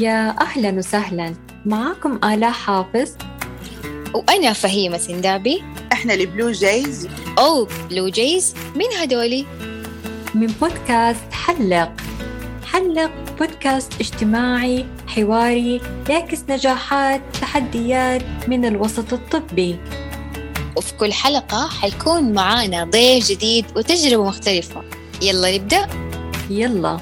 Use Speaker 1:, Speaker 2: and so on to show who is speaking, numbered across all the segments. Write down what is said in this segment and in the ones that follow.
Speaker 1: يا أهلا وسهلا. معاكم آلاء حافظ.
Speaker 2: وأنا فهيمة سندابي.
Speaker 3: إحنا البلو جايز.
Speaker 2: أو بلو جايز مين هدولي؟
Speaker 1: من بودكاست حلق. حلق بودكاست اجتماعي حواري يعكس نجاحات تحديات من الوسط الطبي.
Speaker 2: وفي كل حلقة حيكون معانا ضيف جديد وتجربة مختلفة. يلا نبدأ؟
Speaker 1: يلا.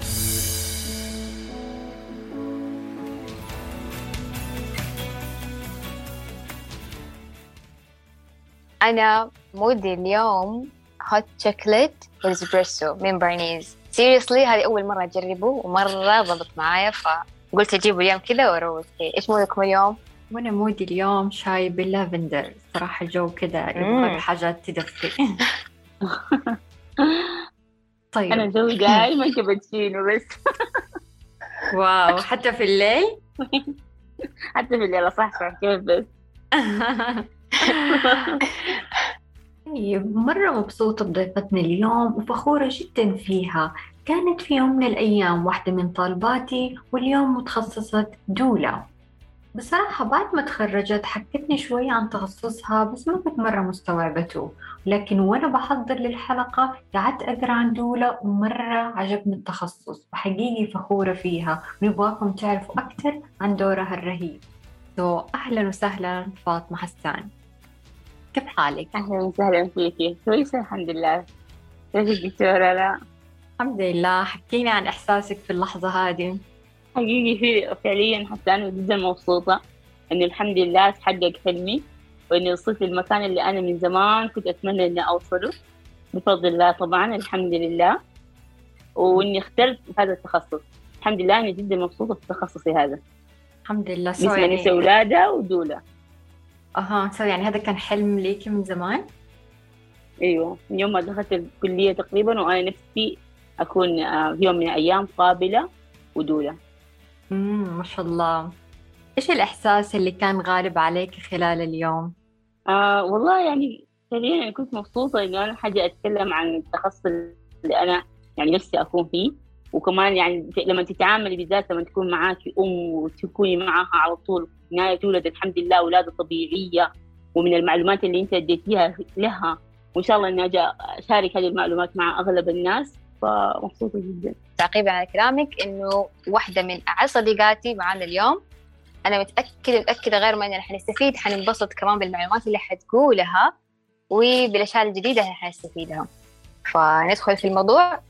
Speaker 2: أنا mood ي اليوم hot chocolate والإسبريسو من برنيز seriously هذه أول مرة أجربه ومرة ضبط معايا فقلت أجيبه اليوم كذا وأروق فيه إيش mood كم اليوم؟
Speaker 1: وأنا mood ي اليوم شاي باللافندر. صراحة الجو كذا. يبغى حاجات تدفي. طيب.
Speaker 4: أنا جوي دائما كابتشينو بس.
Speaker 1: واو. حتى في الليل؟
Speaker 4: حتى في الليل صح كيف بس.
Speaker 1: طيب مرة مبسوطة بضيفتنا اليوم وفخورة جدا فيها. كانت في يوم من الأيام واحدة من طالباتي واليوم متخصصة دولة. بصراحة بعد ما تخرجت حكتني شوي عن تخصصها بس ما كنت مرة مستوعبته. لكن وأنا بحضر للحلقة قعدت أقرأ عن دولة ومرة عجبني التخصص وحقيقي فخورة فيها ونبغاكم تعرفوا أكثر عن دورها الرهيب. سو أهلا وسهلا فاطمة حسان. كيف حالك؟
Speaker 4: أهلا وسهلا فيكي كويسة الحمد لله. كيف الدكتوره لا
Speaker 1: الحمد لله. حكيني عن إحساسك في اللحظة هذه.
Speaker 4: حقيقي في فعليا حتى أنا جدا مبسوطة إنه الحمد لله تحقق حلمي واني وصلت للمكان اللي أنا من زمان كنت أتمنى إني أوصله. بفضل الله طبعا الحمد لله. وإني اخترت هذا التخصص. الحمد لله إني جدا مبسوطة في تخصصي هذا.
Speaker 1: الحمد لله. so
Speaker 4: اسمه نساء ولادة و
Speaker 1: doula. أها so يعني هذا كان حلم ليكي من زمان؟
Speaker 4: أيوه من يوم ما دخلت الكلية تقريبا وأنا نفسي أكون آه، في يوم من الأيام قابلة ودولة.
Speaker 1: امم ما شاء الله. إيش الإحساس اللي كان غالب عليك خلال اليوم؟
Speaker 4: آه والله يعني فعليا أنا كنت مبسوطة إنه أنا حاجة أتكلم عن التخصص اللي أنا يعني نفسي أكون فيه. وكمان يعني لما تتعاملي بالذات لما تكون معاكي أم وتكوني معاها على طول في النهاية تولد الحمد لله ولادة طبيعية ومن المعلومات اللي أنت أديتيها لها. وإن شاء الله إني أجي أشارك هذه المعلومات مع أغلب الناس فمبسوطة جدا.
Speaker 2: تعقيبا على كلامك إنه واحدة من أعز صديقاتي معانا اليوم. أنا متأكدة متأكدة غير ما إننا حنستفيد حننبسط كمان بالمعلومات اللي حتقولها وبالأشياء الجديدة اللي حنستفيدها. فندخل في الموضوع.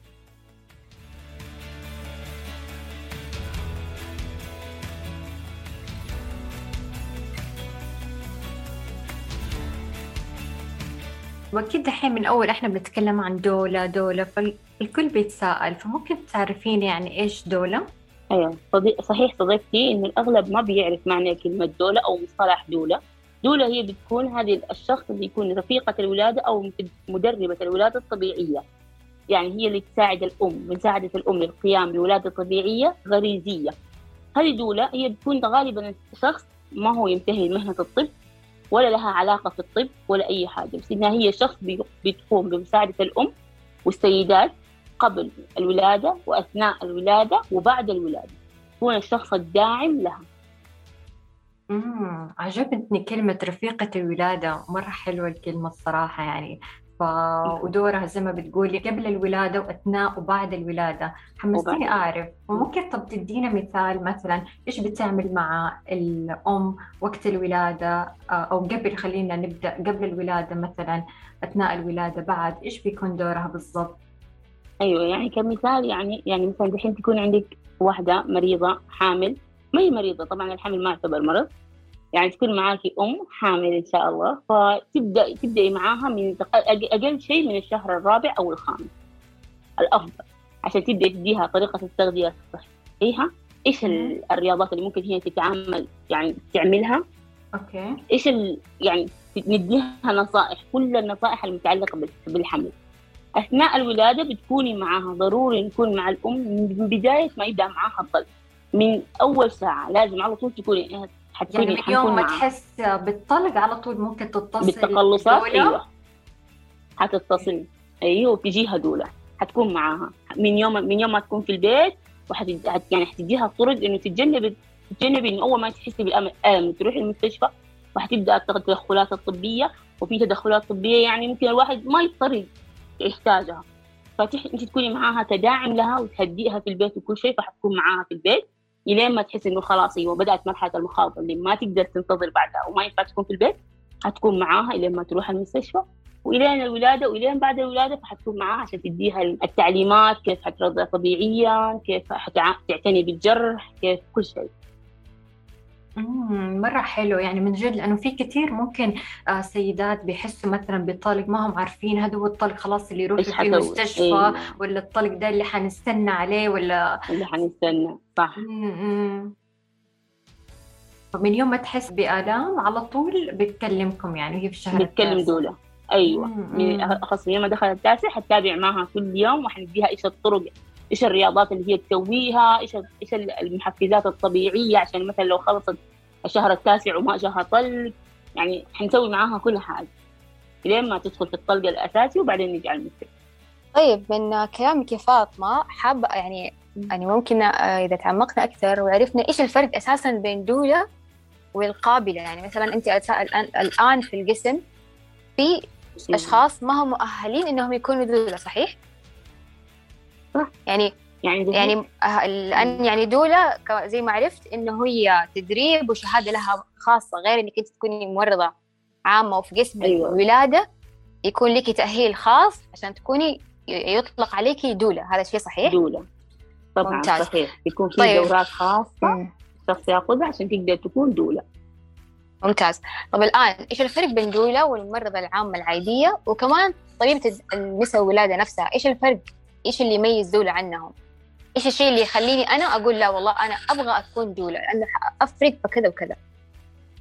Speaker 1: وأكيد دحين من أول إحنا بنتكلم عن دولة دولة فالكل بيتساءل فممكن تعرفين يعني إيش دولة؟
Speaker 4: أيوه. صديق صحيح صديقتي انه الأغلب ما بيعرف معنى كلمة دولة أو مصطلح دولة. دولة هي بتكون هذه الشخص اللي يكون رفيقة الولادة أو مدربة الولادة الطبيعية. يعني هي اللي تساعد الأم مساعدة الأم للقيام بولادة طبيعية غريزية. هذه دولة هي بتكون غالبا شخص ما هو ينتهي مهنه الطب ولا لها علاقة في الطب ولا أي حاجة بس إنها هي شخص بتقوم بمساعدة الأم والسيدات قبل الولادة وأثناء الولادة وبعد الولادة. يكون الشخص الداعم لها.
Speaker 1: عجبتني كلمة رفيقة الولادة مرة حلوة الكلمة الصراحة يعني. ف... ودورها زي ما بتقولي قبل الولادة وأثناء وبعد الولادة حمستني. أعرف وممكن طب تدينا مثال مثلا إيش بتعمل مع الأم وقت الولادة آه، أو قبل خلينا نبدأ قبل الولادة مثلا أثناء الولادة بعد إيش بيكون دورها بالضبط؟
Speaker 4: أيوة يعني كمثال يعني يعني مثلا دحين تكون عندك واحدة مريضة حامل ما هي مريضة طبعا الحمل ما يعتبر مرض يعني تكون معاكي أم حامل إن شاء الله فتبدأ تبدأي معاها من أقل شيء من الشهر الرابع أو الخامس. الأفضل. عشان تبدأي تديها طريقة التغذية الصحيحة. إيش ال- الرياضات اللي ممكن هي تتعامل يعني تعملها؟
Speaker 1: أوكي.
Speaker 4: إيش ال... يعني نديها نصائح كل النصائح المتعلقة بال- بالحمل. أثناء الولادة بتكوني معاها ضروري نكون مع الأم من بداية ما يبدأ معاها الطلق من أول ساعة لازم على طول تكوني حتكوني
Speaker 1: يعني من يوم ما. تحس بالطلق على طول ممكن تتصل
Speaker 4: بالتقلصات؟ أيوه. حتتصل. أيوه وتجيها دولة. حتكون معاها. من يوم من يوم ما تكون في البيت وحت يعني حتديها طرق إنه تتجنب تتجنبي إنه أول ما تحسي بالالم تروحي المستشفى وحتبدأ التدخلات الطبية. وفي تدخلات طبية يعني ممكن الواحد ما يضطر يحتاجها. فانت تكوني معاها كداعم لها وتهدئها في البيت وكل شيء فحتكون معاها في البيت. إلين ما تحس إنه خلاص أيوه بدأت مرحلة المخاضه اللي ما تقدر تنتظر بعدها وما ينفع تكون في البيت حتكون معاها إلين ما تروح المستشفى. وإلين الولادة وإلين بعد الولادة فحتكون معاها عشان تديها التعليمات كيف حترضع طبيعيا كيف حتعتني بالجرح كيف كل شيء.
Speaker 1: مرة حلو. يعني من جد لأنه في كثير ممكن آه سيدات بيحسوا مثلا بالطلق ما هم عارفين هذا هو الطلق خلاص اللي يروح في مستشفى إيه. ولا الطلق ده اللي حنستنى عليه ولا
Speaker 4: اللي حنستنى صح.
Speaker 1: فمن يوم ما تحس بآلام على طول بتكلمكم يعني هي في الشهر
Speaker 4: بتكلم دولة. أيوه. من خاصة يوم ما دخلت التاسع حتتابع معها كل يوم وحنديها إيش الطرق. إيش الرياضات اللي هي تسويها؟ إيش إيش المحفزات الطبيعية؟ عشان مثلا لو خلصت الشهر التاسع وما جاها طلق يعني حنسوي معاها كل حاجة. لين ما تدخل في الطلق الأساسي وبعدين نجي على المستشفى.
Speaker 2: طيب من كلامك يا فاطمة حابة يعني يعني ممكن آه، إذا تعمقنا أكثر وعرفنا إيش الفرق أساسا بين دوله والقابلة. يعني مثلا أنت الان الآن في القسم في أشخاص ما هم مؤهلين إنهم يكونوا دوله صحيح؟ صح. يعني يعني يعني آه، الان يعني دولة زي ما عرفت إنه هي تدريب وشهادة لها خاصة غير إنك أنت تكوني ممرضه عامة وفي قسم أيوة. الولادة يكون لك تأهيل خاص عشان تكوني يطلق عليك دولة. هذا الشيء صحيح؟
Speaker 4: دولة. طبعا ممتاز. صحيح. يكون في طيب. دورات خاصة شخص ياخذها عشان تقدر تكون دولة.
Speaker 2: ممتاز. طب الآن إيش الفرق بين دولة والممرضة العامة العادية؟ وكمان طبيبة النساء والولادة نفسها إيش الفرق؟ إيش اللي يميز دولة عنهم؟ إيش الشيء اللي يخليني أنا أقول لا والله أنا أبغى أكون دوله لأنه افرق فكذا وكذا.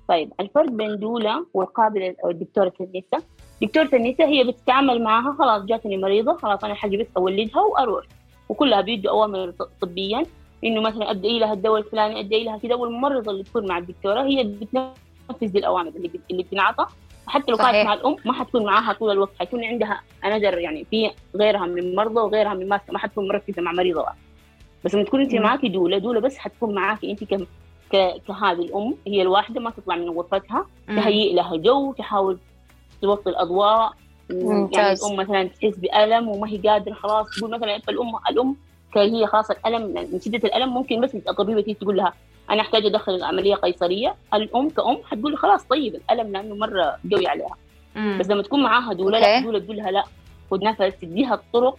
Speaker 4: طيب الفرق بين دوله والقابله دكتوره النساء دكتورة النساء هي بتتعامل معها خلاص جاتني مريضة خلاص أنا حاجي بس أولدها وأروح. وكلها بيدوا أوامر طبيا. إنه مثلا ادعي لها الدواء الفلاني ادعي لها كذا والممرضة اللي تكون مع الدكتورة هي بتنفذ الأوامر اللي اللي بتنعطى. حتى لو كانت مع الأم ما حتكون معاها طول الوقت حيكون عندها انذر يعني في غيرها من مرضى وغيرها من ماسكة ما حتكون مركزة مع مريضة واحد بس لما تكون أنت معاكي دولة دولة بس حتكون معاكي أنت ك كهذه الأم هي الواحدة ما تطلع من غرفتها تهيئ لها جو تحاول توطي الأضواء يعني الأم مثلا تحس بألم وما هي قادرة خلاص تقول مثلا الام الأم هي خلاص الألم من شدة الألم ممكن بس الطبيبه تيجي تقول لها أنا أحتاج أدخل العملية قيصرية. الأم كأم حتقول خلاص طيب الألم لأنه مرة قوي عليها. مم. بس لما تكون معاها دوله لا دوله تقول لها لا خذ نفس تديها الطرق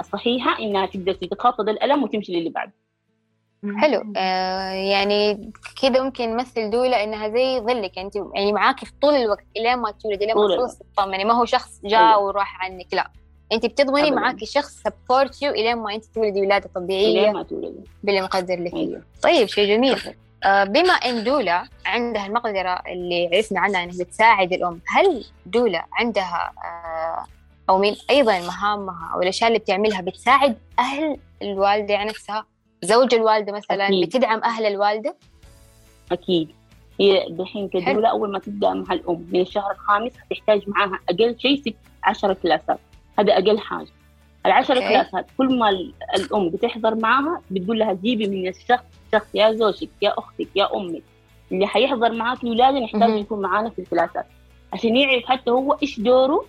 Speaker 4: الصحيحة إنها تقدر تتخطى الألم وتمشي للي بعده
Speaker 2: حلو. آه يعني كذا ممكن نمثل دولة إنها زي ظلك. أنت يعني معاكي في طول الوقت الين ما تولدي الين ما تخلص تطمني ما هو شخص جاء أيوه. وراح عنك لا. انت بتضمني معاكي شخص support you الين ما أنت تولدي ولادة طبيعية.
Speaker 4: الين ما تولدي.
Speaker 2: باللي مقدر لك أيوه. طيب شيء جميل. آه بما إن doula عندها المقدرة اللي عرفنا عنها إنها بتساعد الأم هل doula عندها آه أو من أيضا مهامها أو الأشياء اللي بتعملها بتساعد أهل الوالدة نفسها؟ زوج الوالدة مثلا أكيد. بتدعم أهل الوالدة؟
Speaker 4: أكيد. هي دحين ك doula أول ما تبدأ مع الأم من الشهر الخامس حتحتاج معاها أقل شيء ست عشر كلاسات هذا أقل حاجة. العشر okay. كلاسات كل ما الأم بتحضر معاها بتقول لها جيبي من الشخص شخص يا زوجك يا أختك يا أمك. اللي حيحضر معاك الولادة نحتاج يكون معانا في الكلاسات. عشان يعرف حتى هو إيش دوره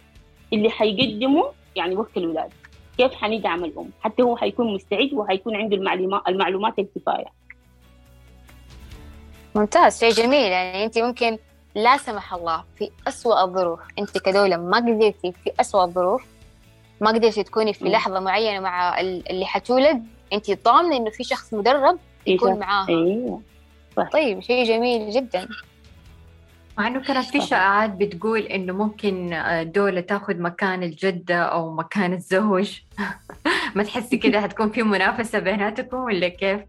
Speaker 4: اللي حيقدمه يعني وقت الولاده كيف حندعم الأم؟ حتى هو حيكون مستعد وحيكون عنده المعلومات المعلومات الكفاية.
Speaker 2: ممتاز شيء جميل. يعني أنت ممكن لا سمح الله في أسوأ الظروف. أنت كدولة ما قدرتي في أسوأ الظروف. ما قدرتي تكوني في لحظة معينة مع اللي حتولد انت ضامنة إنه في شخص مدرب يكون معاها
Speaker 4: أيوه
Speaker 2: طيب شيء جميل جدا.
Speaker 1: مع انه كانت في شائعات بتقول إنه ممكن آه، دولة تاخذ مكان الجدة أو مكان الزوج. ما تحسي كده حتكون في منافسة بيناتكم ولا كيف؟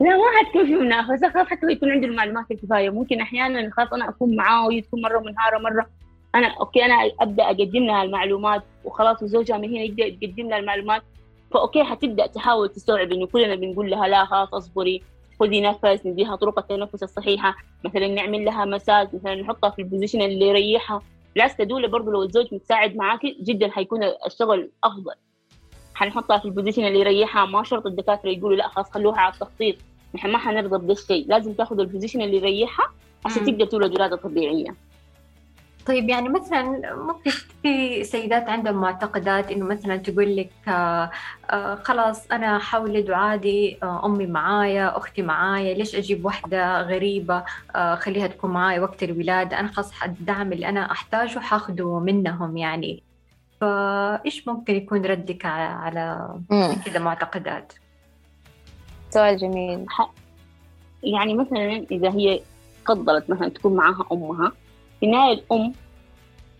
Speaker 4: لا ما حتكون في منافسة خلاص حتى يكون عنده المعلومات الكفاية. ممكن أحيانا خلاص أنا أكون معاه وهي تكون مرة منهارة مرة. أنا okay أنا أبدأ أقدم لها المعلومات وخلاص وزوجها من هنا يبدا يقدم لها المعلومات ف okay حتبدأ تحاول تستوعب إنه كلنا بنقول لها لا خلاص اصبري خذي نفس نديها طرق التنفس الصحيحة مثلا نعمل لها مساج مثلا نحطها في ال position اللي يريحها. بالعكس ك doula برضه لو الزوج متساعد معاكي جدا حيكون الشغل أفضل. حنحطها في ال position اللي يريحها ما شرط الدكاترة يقولوا لا خلاص خلوها على التخطيط. نحن ما حنرضى بده الشيء لازم تاخذ ال position اللي يريحها عشان تقدر تولد ولادة طبيعية.
Speaker 1: طيب يعني مثلا ممكن في سيدات عندهم معتقدات إنه مثلا تقول لك آه آه خلاص أنا حولد عادي آه أمي معايا أختي معايا ليش أجيب واحدة غريبة خليها تكون معايا وقت الولادة؟ أنا خلاص الدعم اللي أنا أحتاجه حاخده منهم يعني. فإيش ممكن يكون ردك على كذا معتقدات؟
Speaker 2: سؤال جميل.
Speaker 4: يعني مثلا إذا هي قدرت مثلا تكون معاها أمها في النهايه الأم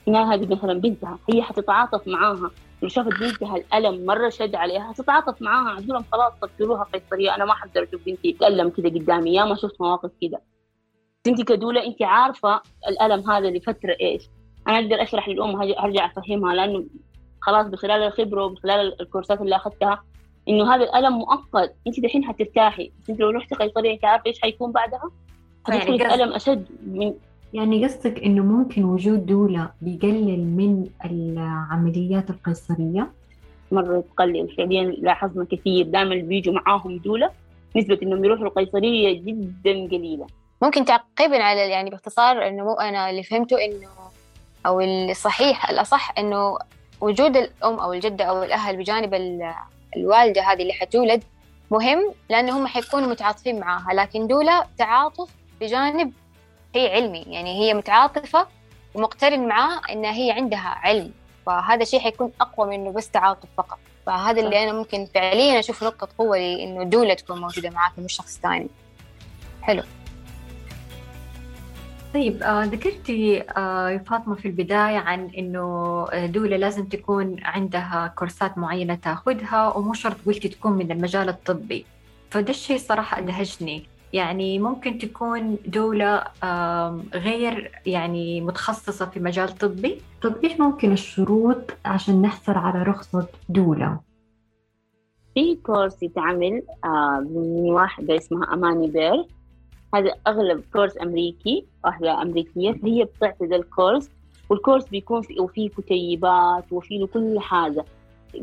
Speaker 4: في النهايه هذه مثلا بنتها هي حتتعاطف معاها. لو شافت بنتها الألم مرة شد عليها حتتعاطف معاها. عندهم لهم خلاص طفلوها قيصريه أنا ما حقدر أشوف بنتي تألم كذا قدامي. يا ما شفت مواقف كذا. انت كدولة انت عارفة الألم هذا لفتره إيش. أنا أقدر أشرح للأم هرجع أفهمها. لأنه خلاص بخلال الخبرة وبخلال الكورسات اللي أخذتها إنه هذا الألم مؤقت. أنت دحين حترتاحي. أنت لو رحتي قيصريه انت عارفه إيش حيكون بعدها؟ حتدخلي في ألم أشد من
Speaker 1: يعني قصدك إنه ممكن وجود دولة بيقلل من العمليات القيصرية؟
Speaker 4: مرة تقلل فعليا لاحظنا كثير. دائما اللي بيجوا معاهم دولة نسبة إنهم يروحوا القيصرية جدا قليلة.
Speaker 2: ممكن تعقيبا على يعني باختصار إنه مو أنا اللي فهمته إنه أو الصحيح الأصح إنه وجود الأم أو الجدة أو الأهل بجانب الوالدة هذه اللي حتولد مهم لأنه هم حيكونوا متعاطفين معاها. لكن دولة تعاطف بجانب هي علمي يعني هي متعاطفة ومقترن معاه إنها هي عندها علم. فهذا الشيء حيكون أقوى من إنه بس تعاطف فقط. فهذا اللي أنا ممكن فعليا أشوف نقطة قوة لي إنه دولة تكون موجودة معاك مش شخص ثاني. حلو.
Speaker 1: طيب آه ذكرتي آه فاطمة في البداية عن إنه آه، دولة لازم تكون عندها كورسات معينة تاخذها ومو شرط قلتي تكون من المجال الطبي. فده الشيء صراحة أدهشني. يعني ممكن تكون دولة غير يعني متخصصة في مجال طبي. طب إيش ممكن الشروط عشان نحصل على رخصة دولة؟
Speaker 4: في course يتعمل من واحدة اسمها Amani Birth هذا أغلب course أمريكي واحدة أمريكية فهي بتعطي ذا ال course. وال course بيكون فيه وفيه كتيبات وفيه كل حاجة.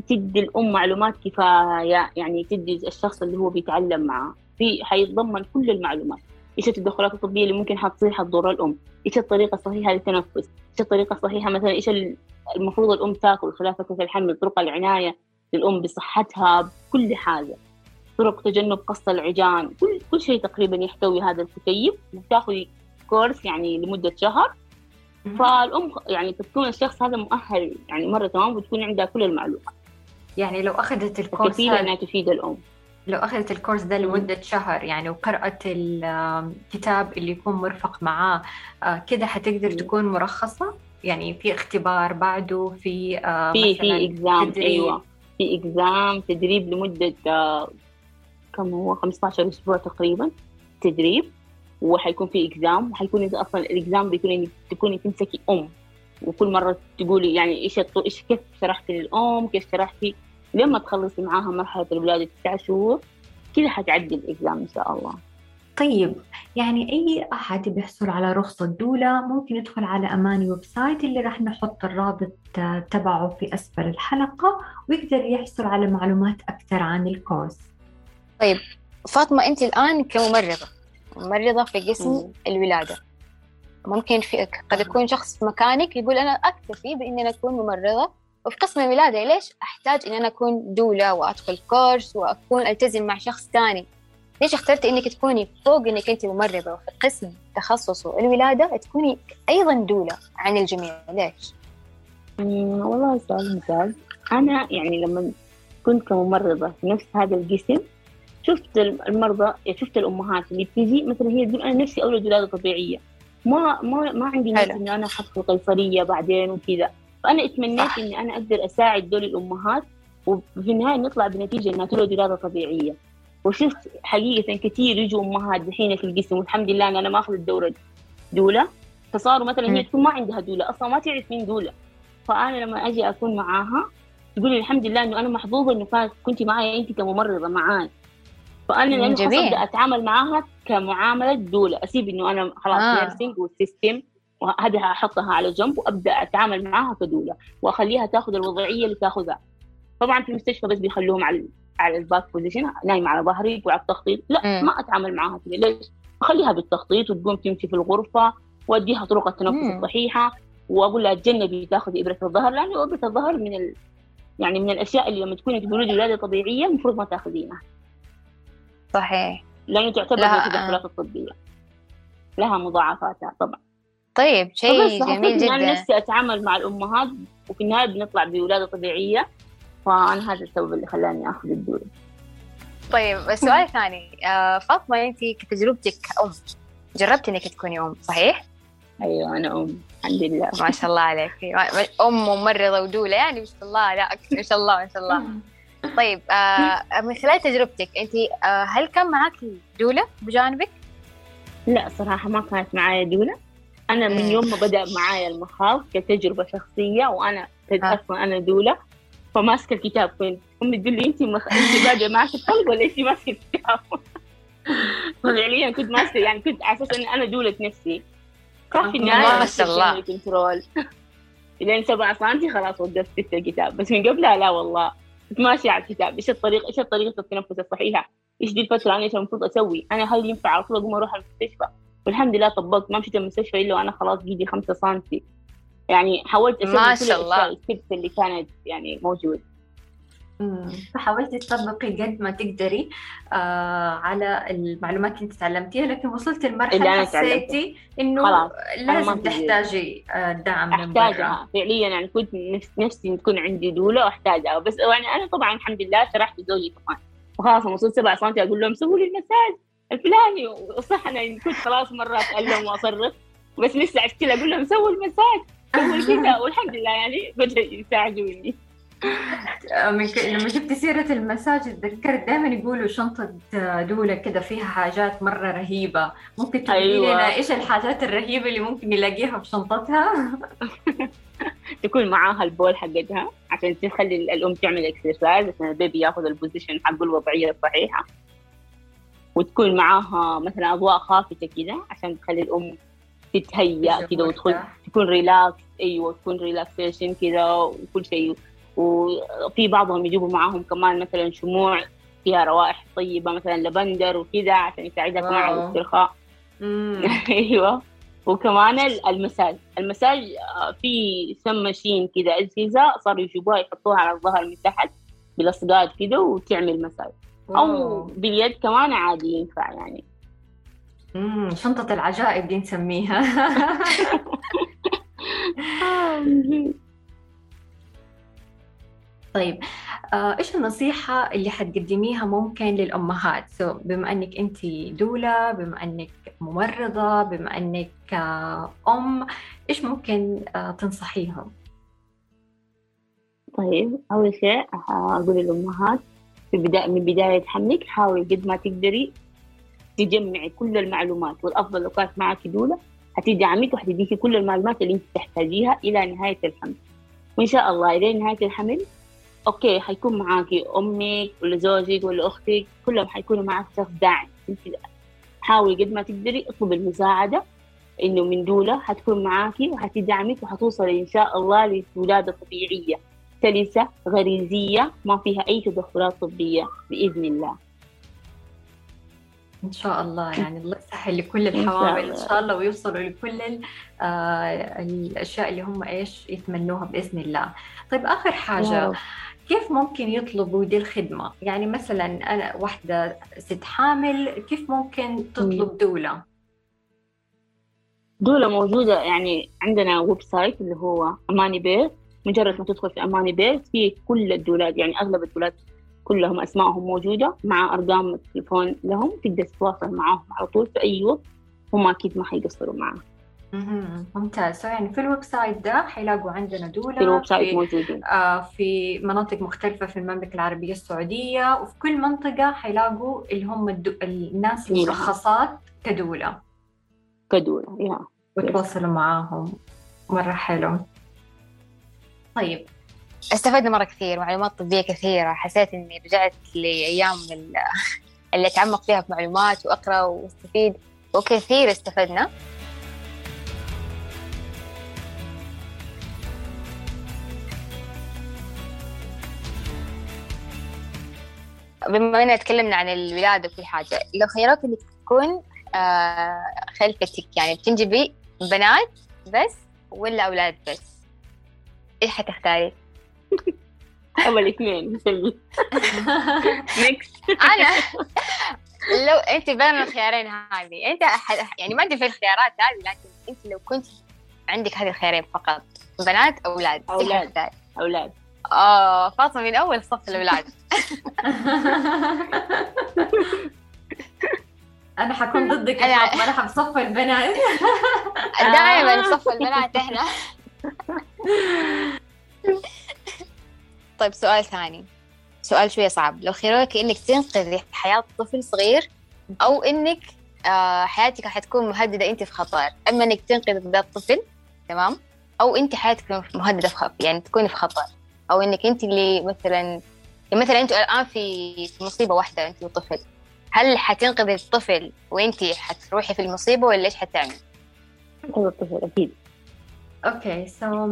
Speaker 4: تدي الأم معلومات كفاية يعني تدي الشخص اللي هو بيتعلم معاه في حيتضمن كل المعلومات. إيش التدخلات الطبية اللي ممكن حتصير حتضر الأم؟ إيش الطريقة الصحيحة للتنفس؟ إيش الطريقة الصحيحة مثلا إيش المفروض الأم تاكل؟ خلال فتره الحمل طرق العناية للأم بصحتها بكل حاجة. طرق تجنب قص العجان كل كل شيء تقريبا يحتوي هذا الكتيب بتاخذي كورس يعني لمدة شهر. فالأم يعني تكون الشخص هذا مؤهل يعني مرة تمام وتكون عندها كل المعلومات.
Speaker 1: يعني لو أخذت الكورس
Speaker 4: كفيلة إنها تفيد الأم.
Speaker 1: لو أخذت الكورس ده لمدة شهر يعني وقرأت الكتاب اللي يكون مرفق معاه آه، كده حتقدر تكون مرخصة؟ يعني في اختبار بعده في
Speaker 4: آه، في في إكزام أيوه. في إكزام تدريب لمدة آه، كم هو؟ 15 أسبوع تقريبا تدريب. وحيكون في إكزام وحيكون انت أصلا الإكزام بيكون إنك تكوني تمسكي أم. وكل مرة تقولي يعني إيش إيش كيف شرحتي للأم؟ كيف شرحتي؟ لما تخلصي معاها مرحلة الولادة تسع شهور كذا حتعدي الإكزام إن شاء الله
Speaker 1: طيب يعني أي أحد بيحصل على رخصة doula ممكن يدخل على أماني website اللي راح نحط الرابط تبعه في أسفل الحلقة ويقدر يحصل على معلومات أكثر عن ال course
Speaker 2: طيب فاطمة أنت الآن كممرضة ممرضة في قسم م. الولادة ممكن في قد يكون شخص في مكانك يقول أنا أكتفي بإني أنا أكون ممرضة وفي قسم الولادة ليش أحتاج إن أنا أكون doula وأدخل course وأكون ألتزم مع شخص ثاني؟ ليش اخترتي إنك تكوني فوق إنك أنت ممرضة؟ وفي قسم تخصصه الولادة تكوني أيضا دولة عن الجميع ليش؟
Speaker 4: والله سؤال ممتاز. أنا يعني لما كنت كممرضة في نفس هذا القسم شفت المرضى شفت الأمهات اللي بتيجي مثلا هي تقول أنا نفسي أولد ولادة طبيعية. ما ما ما عندي نفس إني أنا حدخل قيصرية بعدين وكذا. فأنا اتمنيت إني أنا أقدر أساعد دول الأمهات وفي النهاية نطلع بنتيجة إنها تولد ولاده طبيعية. وشفت حقيقة كثير يجوا أمهات دحين في القسم والحمد لله ان أنا ما أخذت دورة doula. فصاروا مثلا هي تكون ما عندها doula أصلا ما تعرف مين doula. فأنا لما أجي أكون معاها تقول لي الحمد لله إنه أنا محظوظة إنه كانت كنت معايا انت كممرضة معاي. فأنا لأنه ابدا أتعامل معاها كمعاملة doula. أسيب إنه أنا خلاص آه. nursing وال system وهذه احطها على جنب وأبدأ أتعامل معاها ك doula وأخليها تاخذ الوضعية اللي تاخذها. طبعا في المستشفى بس بيخلوهم على على ال back position نايمة على ظهري وعلى التخطيط لا. ما أتعامل معاها كذا ليش؟ أخليها بالتخطيط وتقوم تمشي في الغرفة وأديها طرق التنفس. الصحيحة وأقول لها تجنبي تاخذي إبرة الظهر لأنه إبرة الظهر من ال... يعني من الأشياء اللي لما تكوني تقولي ولادة طبيعية المفروض ما تاخذينها.
Speaker 2: صحيح.
Speaker 4: لأنه تعتبر من
Speaker 2: لها-
Speaker 4: التدخلات الطبية. لها مضاعفاتها طبعا.
Speaker 2: طيب شيء جميل
Speaker 4: إن أنا
Speaker 2: جدا.
Speaker 4: نفسي أتعامل مع الأمهات وفي النهاية بنطلع بولادة طبيعية فأنا هذا السبب اللي خلاني آخذ الدوره
Speaker 2: طيب السؤال الثاني آه، فاطمة أنت كتجربتك كأم جربتي إنك تكوني أم صحيح؟
Speaker 4: أيوه أنا أم الحمد لله.
Speaker 2: ما شاء الله عليك. أم وممرضة ودولة يعني ما شاء الله لا ما شاء الله ما شاء الله. طيب آه من خلال تجربتك أنت آه هل كان معك دولة بجانبك؟
Speaker 4: لا صراحة ما كانت معايا دولة. أنا من
Speaker 2: مم.
Speaker 4: يوم ما بدأ معايا المخاض كتجربه شخصية وأنا
Speaker 2: ها.
Speaker 4: أصلا أنا دولة فماسكة الكتاب كنت أمي تقول لي انت مخ... انت بادئة معك الخلق ولا انت ماسكة الكتاب؟ ففعليا كنت ماسكة يعني كنت على أساس إني أنا دولة نفسي. صح في النهاية
Speaker 2: ما شاء الله.
Speaker 4: كنترول لين سبعة سنتي خلاص وقفت في الكتاب بس من قبلها لا والله. كنت ماشية على الكتاب. إيش الطريقة إيش طريقة التنفس الصحيحة؟ إيش دي الفترة أنا إيش المفروض أسوي؟ أنا هل ينفع على طول اقوم أروح المستشفى؟ والحمد لله طبقت ما مشيت المستشفى إلا وأنا خلاص جيدي خمسة سنتي يعني حاولت أسوي
Speaker 2: ما
Speaker 4: كل
Speaker 2: شاء الله.
Speaker 4: الأشياء التبس اللي كانت يعني موجود
Speaker 1: مم. فحاولتي تطبقي قد ما تقدري آه على المعلومات اللي انت تعلمتيها لكن وصلت
Speaker 4: لمرحلة
Speaker 1: حسيتي
Speaker 4: إنه
Speaker 1: لازم. تحتاجي آه دعم من برا.
Speaker 4: احتاجها فعليا يعني كنت نفس- نفسي تكون عندي دولة وأحتاجها. بس يعني أنا طبعا الحمد لله شرحت لزوجي كمان وخلاص لما وصلت سبع سنوات أقول لهم سووا لي المساج. الفلاني وصح أنا كنت خلاص مرة اتالم وأصرخ بس لسه اشتغل أقول لهم سووا المساج سووا كذا والحمد لله يعني بدأوا يساعدوني.
Speaker 1: لما جبت سيرة المساج تذكرت دائما يقولوا شنطة دولة كده فيها حاجات مرة رهيبة ممكن تقولي
Speaker 4: أيوة.
Speaker 1: لنا إيش الحاجات الرهيبة اللي ممكن نلاقيها في شنطتها؟
Speaker 4: تكون معاها ال ball حقتها عشان تخلي الأم تعمل exercise عشان ال baby ياخذ ال position حقه الوضعية الصحيحة وتكون معاها مثلا أضواء خافتة كذا عشان تخلي الأم تتهيأ كذا وتدخل. تكون relax أيوه تكون relaxation كذا وكل شيء وفي بعضهم يجيبوا معاهم كمان مثلا شموع فيها روائح طيبة مثلا لافندر وكذا عشان على
Speaker 1: wow.
Speaker 4: الاسترخاء. أيوه وكمان ال- المساج المساج آه، في سم ماشين كذا أجهزة صاروا يجيبوها يحطوها على الظهر من تحت بلصقات كذا وتعمل مساج
Speaker 1: أو.
Speaker 4: باليد كمان عادي ينفع يعني
Speaker 1: مم. شنطة العجائب دي نسميها طيب آه، إيش النصيحة اللي حتقدميها ممكن للأمهات سو بما إنك أنت دولة بما إنك ممرضة بما إنك آه، أم إيش ممكن آه، تنصحيهم؟
Speaker 4: طيب أول شيء أقول للأمهات في بداية من بداية حملك حاولي قد ما تقدري تجمعي كل المعلومات والأفضل لو كانت معك دولة حتدعمك وحتديكي كل المعلومات اللي انت تحتاجيها إلى نهاية الحمل. وإن شاء الله إلى نهاية الحمل أوكي حيكون معاكي أمك ولا زوجك ولا أختك كلهم حيكونوا معك شخص داعم. حاولي قد ما تقدري اطلبي المساعدة إنه من دولة حتكون معاكي وحتدعمك وحتوصلي إن شاء الله لولادة طبيعية. سلسه غريزية ما فيها أي تدخلات طبية بإذن الله
Speaker 1: إن شاء الله يعني الله يسهل لكل الحوامل إن
Speaker 4: الله.
Speaker 1: شاء الله ويوصلوا لكل آه، الأشياء اللي هم إيش يتمنوها بإذن الله طيب حاجة
Speaker 4: رب.
Speaker 1: كيف ممكن يطلبوا دي الخدمة؟ يعني مثلا أنا واحدة ست حامل كيف ممكن تطلب دولة؟
Speaker 4: doula موجودة يعني عندنا website اللي هو Amani Birth مجرد ما تدخل في Amani Birth في كل ال doula ات يعني أغلب ال doula ات كلهم أسمائهم موجودة مع أرقام التليفون لهم تقدر تتواصل معاهم على طول في أي وقت هم أكيد ما حيقصروا معاك.
Speaker 1: ممتاز. يعني في ال website ده حيلاقوا عندنا doula
Speaker 4: في ال
Speaker 1: website
Speaker 4: موجودين.
Speaker 1: آه في مناطق مختلفة في المملكة العربية السعودية وفي كل منطقة حيلاقوا اللي هم الدو... الناس
Speaker 4: نعم.
Speaker 1: المرخصات كدولة.
Speaker 4: كدولة يا.
Speaker 1: وتواصلوا معاهم مرة حلو طيب.
Speaker 2: استفدنا مرة كثير معلومات طبية كثيرة. حسيت إني رجعت لأيام ال- اللي أتعمق فيها في معلومات وأقرأ وأستفيد. وكثير استفدنا. بما إننا تكلمنا عن الولادة وكل حاجة لو خيروك إنك تكون آه خلفتك يعني بتنجبي بنات بس ولا أولاد بس؟ إيش حتختاري؟
Speaker 4: أول اثنين
Speaker 2: ميكس أنا لو أنت بين الخيارين هذه أنت يعني ما أنت في الخيارات هذه لكن أنت لو كنت عندك هذه الخيارين فقط بنات أولاد
Speaker 4: أولاد. أولاد.
Speaker 2: آه فاطمة من أول صف الأولاد.
Speaker 1: أنا حكون ضدك أنا أنا حبصف البنات.
Speaker 2: دائما صف البنات إحنا طيب سؤال ثاني. سؤال شوية صعب. لو خيروك إنك تنقذي حياة طفل صغير أو إنك آه حياتك حتكون مهددة أنت في خطر أما إنك تنقذ ذا الطفل تمام؟ أو أنت حياتك مهددة في خطر يعني تكوني في خطر أو إنك أنت اللي مثلا يعني مثلا أنتوا الآن في مصيبة واحدة أنت وطفل. هل حتنقذي الطفل وأنت حتروحي في المصيبة ولا إيش حتعملي؟
Speaker 4: أنقذ الطفل أكيد.
Speaker 1: okay so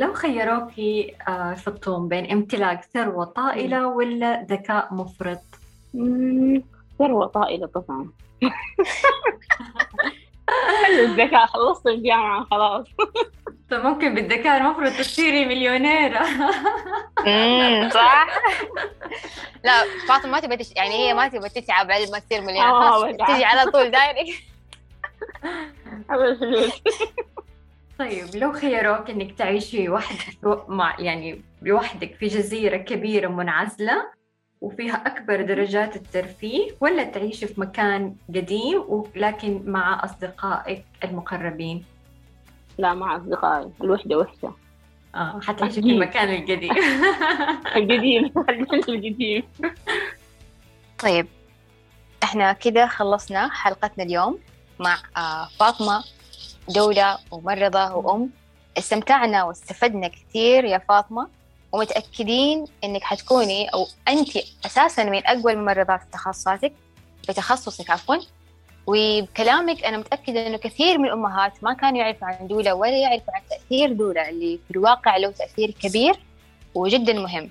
Speaker 1: لو خيروكي uh, في الطوم بين امتلاك ثروة طائلة ولا ذكاء مفرط؟
Speaker 4: ثروة طائلة طبعا. الذكاء خلصت الجامعة خلاص.
Speaker 1: فممكن بالذكاء المفروض تصيري مليونيرة
Speaker 2: صح. لا فاطمة ما تبغى يعني هي ما تبغى تتعب بعد ما تصير مليونيرة تجي على طول دايركت.
Speaker 1: طيب لو خيروك إنك تعيشي وحدك مع يعني لوحدك في جزيرة كبيرة منعزلة وفيها أكبر درجات الترفيه ولا تعيشي في مكان قديم ولكن مع أصدقائك المقربين؟
Speaker 4: لا مع أصدقائي. الوحدة وحشة
Speaker 1: آه حتعيشي في المكان القديم.
Speaker 4: القديم. القديم.
Speaker 2: طيب إحنا كده خلصنا حلقتنا اليوم مع آه، فاطمة. دولة وممرضة وأم. استمتعنا واستفدنا كثير يا فاطمة ومتأكدين إنك حتكوني أو أنت أساسا من أقوى الممرضات في تخصصاتك في تخصصك عفوا. وبكلامك أنا متأكدة إنه كثير من الأمهات ما كانوا يعرفوا عن دولة ولا يعرفوا عن تأثير دولة اللي في الواقع له تأثير كبير وجدا مهم.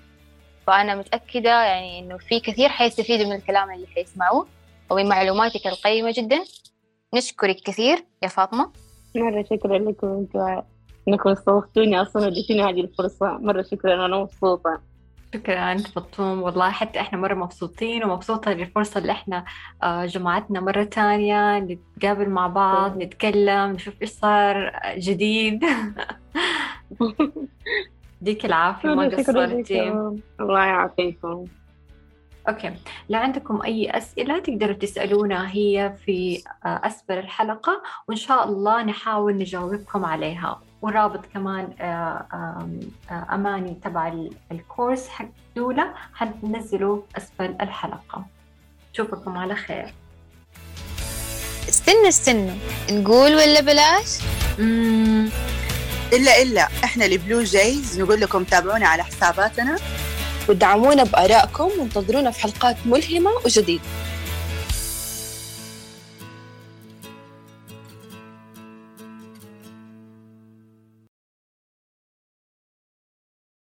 Speaker 2: فأنا متأكدة يعني إنه في كثير حيستفيدوا من الكلام اللي حيسمعوه ومن معلوماتك القيمة جدا. نشكرك كثير يا فاطمة.
Speaker 4: مرة شكرا لكم انكم استضفتوني أصلا وديتوني هذه الفرصة. مرة شكرا أنا مبسوطة.
Speaker 1: شكرا فطوم والله حتى إحنا مرة مبسوطين ومبسوطة للفرصة اللي إحنا آه، جمعتنا مرة تانية نتقابل مع بعض نتكلم نشوف إيش صار جديد. ديك العافية ما قصرتي.
Speaker 4: الله يعافيكم.
Speaker 1: أوكي. لو عندكم أي أسئلة تقدروا تسألونا هي في آه، أسفل الحلقة وإن شاء الله نحاول نجاوبكم عليها. ورابط كمان آه، آه، أماني تبع الكورس حق دولة حننزله أسفل الحلقة. نشوفكم على خير.
Speaker 2: استنى استنى. نقول ولا بلاش؟
Speaker 3: إلا إلا. إحنا البلو جايز نقول لكم تابعونا على حساباتنا.
Speaker 5: ودعمونا بآرائكم وانتظرونا في حلقات ملهمة وجديدة.